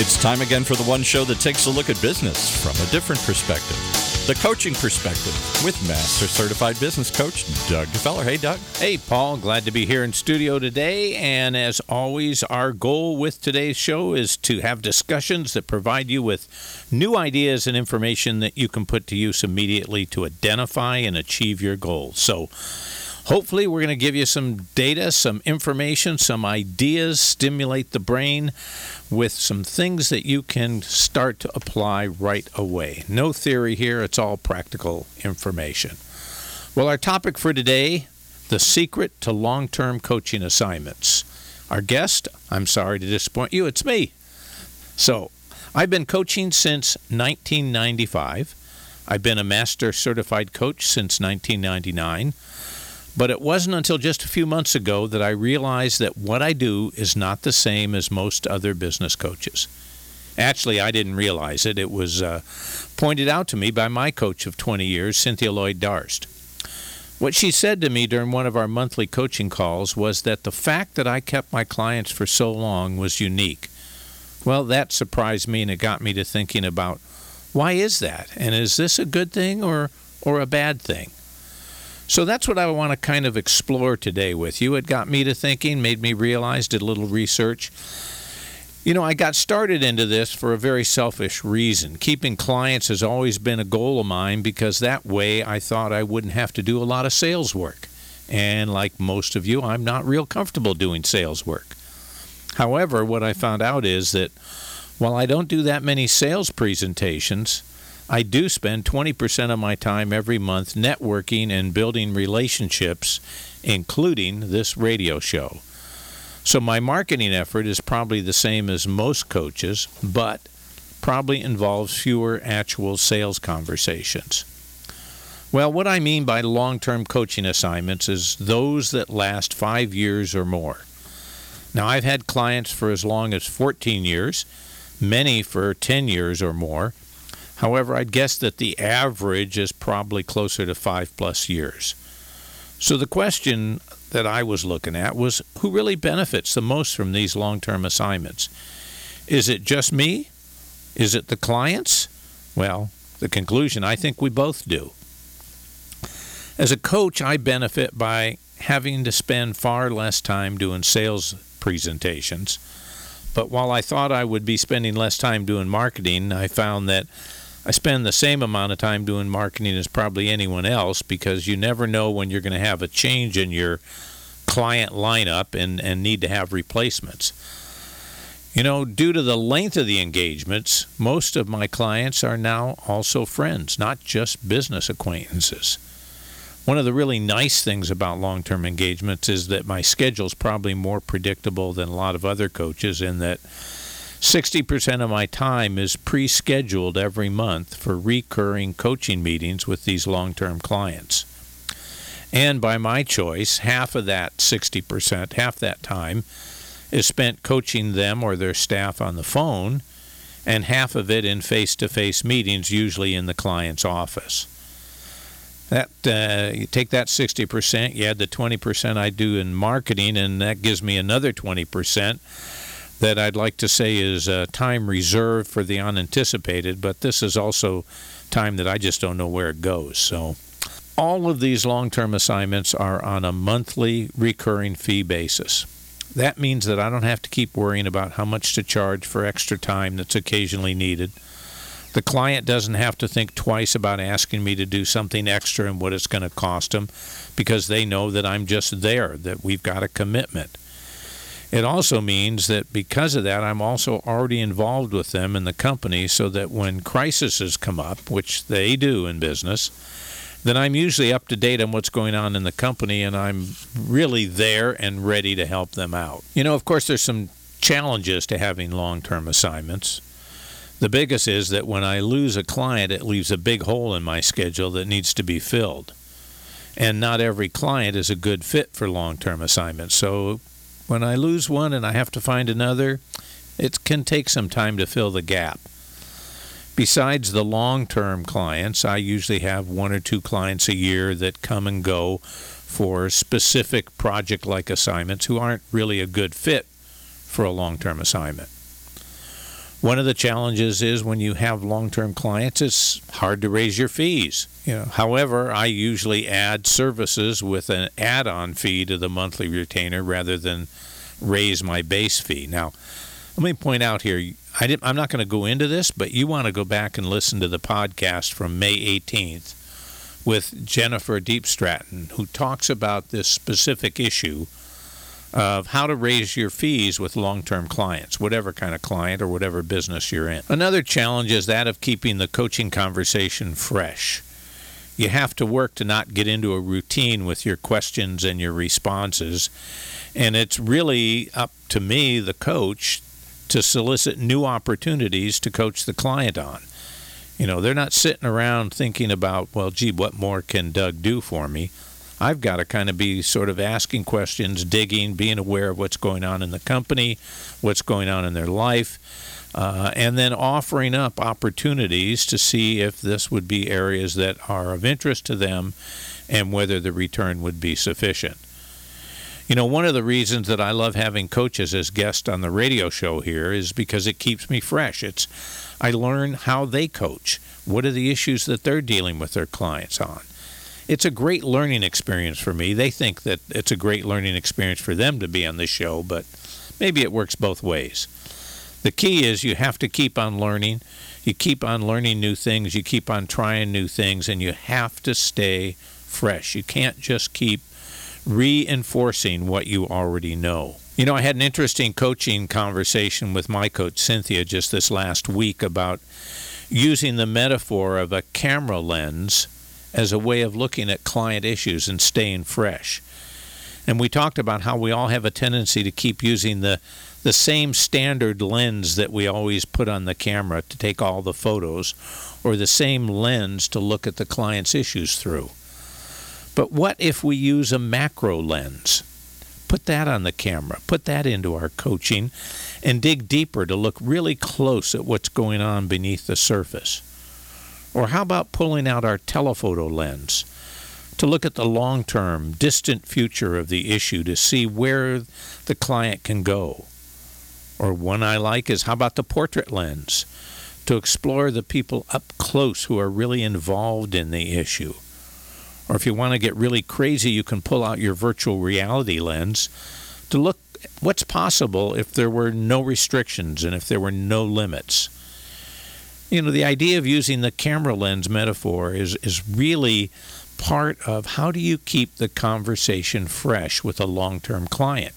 It's time again for the one show that takes a look at business from a different perspective. The coaching perspective with Master Certified Business Coach Doug Gfeller. Hey, Doug. Hey, Paul. Glad to be here in studio today. And as always, our goal with today's show is to have discussions that provide you with new ideas and information that you can put to use immediately to identify and achieve your goals. So, Hopefully, we're going to give you some data, some information, some ideas, stimulate the brain with some things that you can start to apply right away. No theory here, it's all practical information. Well, our topic for today the secret to long term coaching assignments. Our guest, I'm sorry to disappoint you, it's me. So, I've been coaching since 1995. I've been a master certified coach since 1999. But it wasn't until just a few months ago that I realized that what I do is not the same as most other business coaches. Actually, I didn't realize it. It was uh, pointed out to me by my coach of 20 years, Cynthia Loy Darst. What she said to me during one of our monthly coaching calls was that the fact that I kept my clients for so long was unique. Well, that surprised me and it got me to thinking about why is that? And is this a good thing or, or a bad thing? So that's what I want to kind of explore today with you. It got me to thinking, made me realize, did a little research. You know, I got started into this for a very selfish reason. Keeping clients has always been a goal of mine because that way I thought I wouldn't have to do a lot of sales work. And like most of you, I'm not real comfortable doing sales work. However, what I found out is that while I don't do that many sales presentations, I do spend 20% of my time every month networking and building relationships, including this radio show. So my marketing effort is probably the same as most coaches, but probably involves fewer actual sales conversations. Well, what I mean by long term coaching assignments is those that last five years or more. Now, I've had clients for as long as 14 years, many for 10 years or more, However, I'd guess that the average is probably closer to five plus years. So the question that I was looking at was who really benefits the most from these long term assignments? Is it just me? Is it the clients? Well, the conclusion I think we both do. As a coach, I benefit by having to spend far less time doing sales presentations. But while I thought I would be spending less time doing marketing, I found that I spend the same amount of time doing marketing as probably anyone else because you never know when you're going to have a change in your client lineup and, and need to have replacements. You know, due to the length of the engagements, most of my clients are now also friends, not just business acquaintances. One of the really nice things about long term engagements is that my schedule is probably more predictable than a lot of other coaches in that 60% of my time is pre scheduled every month for recurring coaching meetings with these long term clients. And by my choice, half of that 60%, half that time, is spent coaching them or their staff on the phone, and half of it in face to face meetings, usually in the client's office. That uh, you take that 60%, you add the 20% I do in marketing, and that gives me another 20% that I'd like to say is uh, time reserved for the unanticipated, but this is also time that I just don't know where it goes. So, all of these long term assignments are on a monthly recurring fee basis. That means that I don't have to keep worrying about how much to charge for extra time that's occasionally needed. The client doesn't have to think twice about asking me to do something extra and what it's going to cost them because they know that I'm just there, that we've got a commitment. It also means that because of that, I'm also already involved with them in the company so that when crises come up, which they do in business, then I'm usually up to date on what's going on in the company and I'm really there and ready to help them out. You know, of course, there's some challenges to having long term assignments. The biggest is that when I lose a client, it leaves a big hole in my schedule that needs to be filled. And not every client is a good fit for long term assignments. So when I lose one and I have to find another, it can take some time to fill the gap. Besides the long term clients, I usually have one or two clients a year that come and go for specific project like assignments who aren't really a good fit for a long term assignment. One of the challenges is when you have long-term clients, it's hard to raise your fees. You know, however, I usually add services with an add-on fee to the monthly retainer rather than raise my base fee. Now, let me point out here, I am not going to go into this, but you want to go back and listen to the podcast from May 18th with Jennifer Deep Stratton, who talks about this specific issue of how to raise your fees with long term clients, whatever kind of client or whatever business you're in. Another challenge is that of keeping the coaching conversation fresh. You have to work to not get into a routine with your questions and your responses. And it's really up to me, the coach, to solicit new opportunities to coach the client on. You know, they're not sitting around thinking about, well, gee, what more can Doug do for me? I've got to kind of be sort of asking questions, digging, being aware of what's going on in the company, what's going on in their life, uh, and then offering up opportunities to see if this would be areas that are of interest to them and whether the return would be sufficient. You know, one of the reasons that I love having coaches as guests on the radio show here is because it keeps me fresh. It's I learn how they coach. What are the issues that they're dealing with their clients on? it's a great learning experience for me. They think that it's a great learning experience for them to be on this show, but maybe it works both ways. The key is you have to keep on learning. You keep on learning new things. You keep on trying new things, and you have to stay fresh. You can't just keep reinforcing what you already know. You know, I had an interesting coaching conversation with my coach, Cynthia, just this last week about using the metaphor of a camera lens as a way of looking at client issues and staying fresh. And we talked about how we all have a tendency to keep using the the same standard lens that we always put on the camera to take all the photos or the same lens to look at the client's issues through. But what if we use a macro lens? Put that on the camera, put that into our coaching, and dig deeper to look really close at what's going on beneath the surface. Or how about pulling out our telephoto lens to look at the long term, distant future of the issue to see where the client can go? Or one I like is how about the portrait lens to explore the people up close who are really involved in the issue? Or if you want to get really crazy, you can pull out your virtual reality lens to look what's possible if there were no restrictions and if there were no limits you know, the idea of using the camera lens metaphor is, is really part of how do you keep the conversation fresh with a long term client.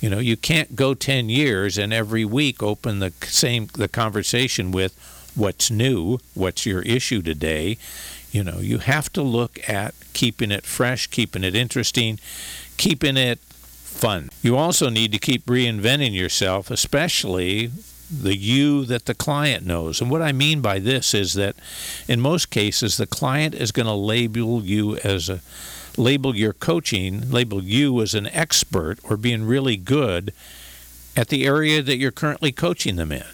You know, you can't go 10 years and every week open the same the conversation with what's new, what's your issue today. You know, you have to look at keeping it fresh, keeping it interesting, keeping it fun. You also need to keep reinventing yourself, especially the you that the client knows. And what I mean by this is that in most cases, the client is going to label you as a label your coaching, label you as an expert or being really good at the area that you're currently coaching them in.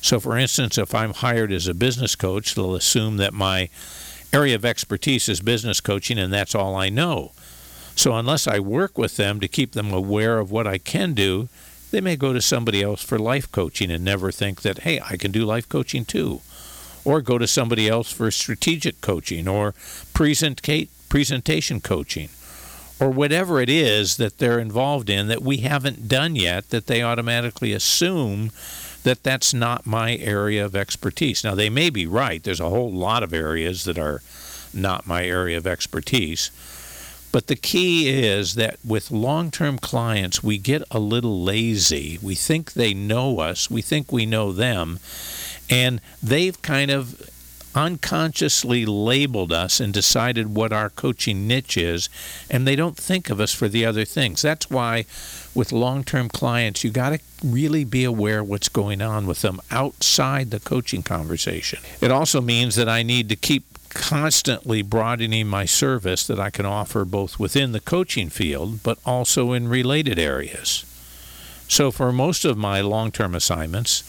So, for instance, if I'm hired as a business coach, they'll assume that my area of expertise is business coaching and that's all I know. So, unless I work with them to keep them aware of what I can do, they may go to somebody else for life coaching and never think that, hey, I can do life coaching too. Or go to somebody else for strategic coaching or presentation coaching or whatever it is that they're involved in that we haven't done yet that they automatically assume that that's not my area of expertise. Now, they may be right. There's a whole lot of areas that are not my area of expertise. But the key is that with long term clients, we get a little lazy. We think they know us, we think we know them, and they've kind of unconsciously labeled us and decided what our coaching niche is, and they don't think of us for the other things. That's why with long term clients, you got to really be aware what's going on with them outside the coaching conversation. It also means that I need to keep constantly broadening my service that I can offer both within the coaching field but also in related areas. So, for most of my long term assignments,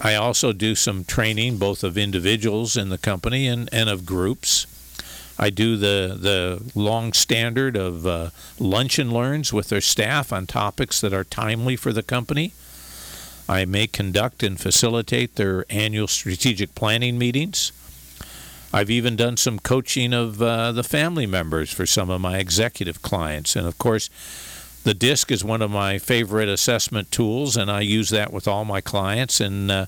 I also do some training both of individuals in the company and, and of groups. I do the, the long standard of uh, lunch and learns with their staff on topics that are timely for the company. I may conduct and facilitate their annual strategic planning meetings. I've even done some coaching of uh, the family members for some of my executive clients. And of course, the DISC is one of my favorite assessment tools, and I use that with all my clients. And uh,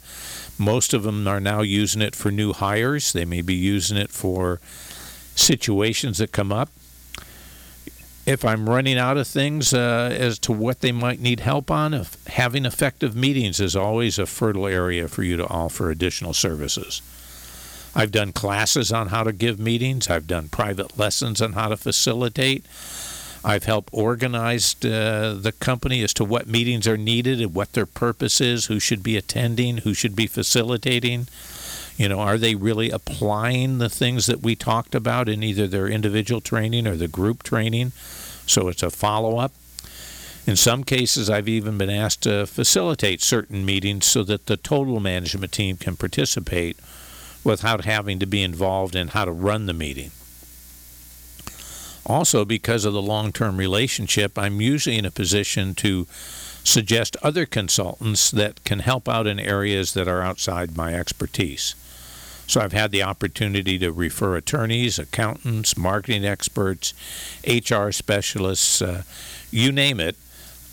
most of them are now using it for new hires. They may be using it for situations that come up. If I'm running out of things uh, as to what they might need help on, having effective meetings is always a fertile area for you to offer additional services. I've done classes on how to give meetings. I've done private lessons on how to facilitate. I've helped organize uh, the company as to what meetings are needed and what their purpose is, who should be attending, who should be facilitating. You know, are they really applying the things that we talked about in either their individual training or the group training? So it's a follow up. In some cases, I've even been asked to facilitate certain meetings so that the total management team can participate without having to be involved in how to run the meeting. Also, because of the long term relationship, I'm usually in a position to suggest other consultants that can help out in areas that are outside my expertise. So I've had the opportunity to refer attorneys, accountants, marketing experts, HR specialists, uh, you name it.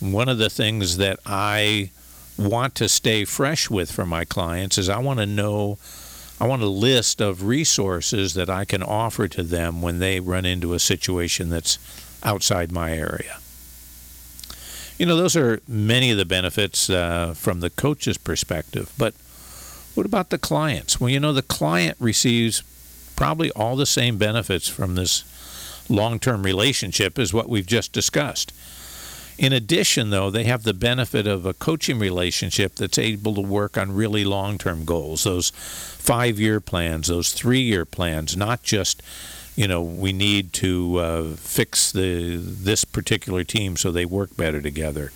One of the things that I want to stay fresh with for my clients is I want to know I want a list of resources that I can offer to them when they run into a situation that's outside my area. You know, those are many of the benefits uh, from the coach's perspective. But what about the clients? Well, you know, the client receives probably all the same benefits from this long term relationship as what we've just discussed. In addition, though, they have the benefit of a coaching relationship that's able to work on really long term goals, those five year plans, those three year plans, not just you know we need to uh, fix the this particular team so they work better together.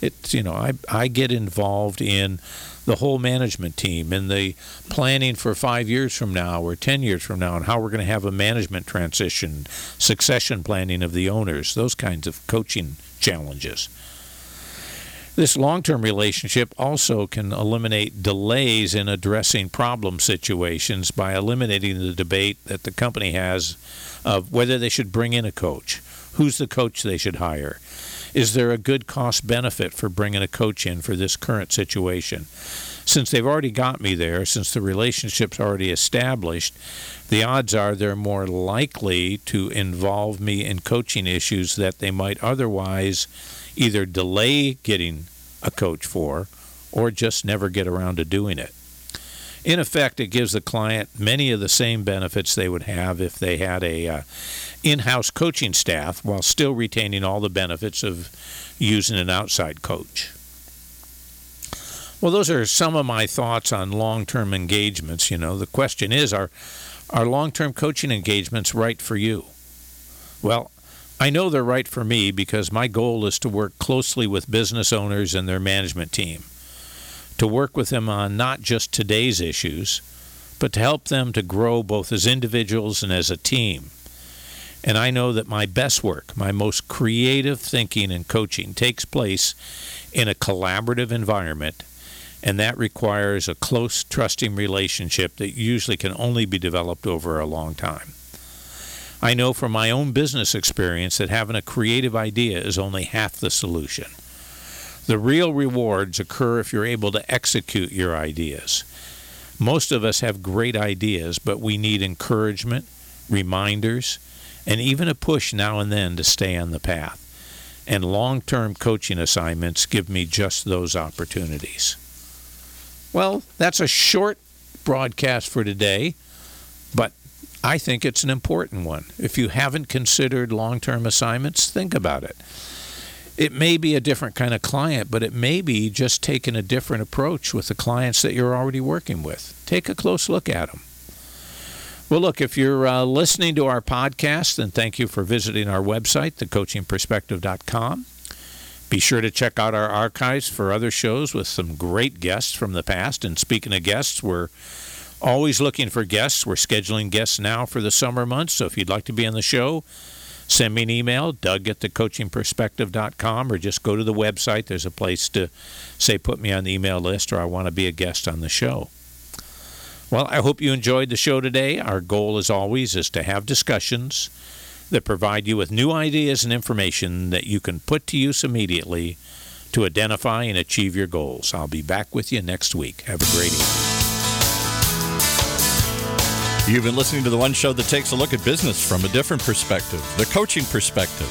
It's you know I, I get involved in the whole management team and the planning for five years from now or ten years from now and how we're going to have a management transition succession planning of the owners those kinds of coaching challenges. This long term relationship also can eliminate delays in addressing problem situations by eliminating the debate that the company has of whether they should bring in a coach, who's the coach they should hire, is there a good cost benefit for bringing a coach in for this current situation? Since they've already got me there, since the relationship's already established, the odds are they're more likely to involve me in coaching issues that they might otherwise either delay getting a coach for or just never get around to doing it. In effect, it gives the client many of the same benefits they would have if they had a uh, in-house coaching staff while still retaining all the benefits of using an outside coach. Well, those are some of my thoughts on long-term engagements. You know, the question is, are are long-term coaching engagements right for you? Well, I know they're right for me because my goal is to work closely with business owners and their management team to work with them on not just today's issues, but to help them to grow both as individuals and as a team. And I know that my best work, my most creative thinking and coaching takes place in a collaborative environment, and that requires a close, trusting relationship that usually can only be developed over a long time. I know from my own business experience that having a creative idea is only half the solution. The real rewards occur if you're able to execute your ideas. Most of us have great ideas, but we need encouragement, reminders, and even a push now and then to stay on the path. And long term coaching assignments give me just those opportunities. Well, that's a short broadcast for today, but I think it's an important one. If you haven't considered long term assignments, think about it it may be a different kind of client, but it may be just taking a different approach with the clients that you're already working with. Take a close look at them. Well, look, if you're uh, listening to our podcast, then thank you for visiting our website, thecoachingperspective.com. Be sure to check out our archives for other shows with some great guests from the past. And speaking of guests, we're always looking for guests. We're scheduling guests now for the summer months, so if you'd like to be on the show, send me an email, doug at thecoachingperspective.com, or just go to the website. There's a place to say, put me on the email list, or I want to be a guest on the show. Well, I hope you enjoyed the show today. Our goal, as always, is to have discussions that provide you with new ideas and information that you can put to use immediately to identify and achieve your goals. I'll be back with you next week. Have a great evening. You've been listening to the one show that takes a look at business from a different perspective, the coaching perspective,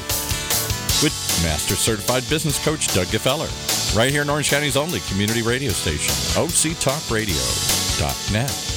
with Master Certified Business Coach Doug Gfeller, right here in Orange County's only community radio station, OCTalkRadio.net.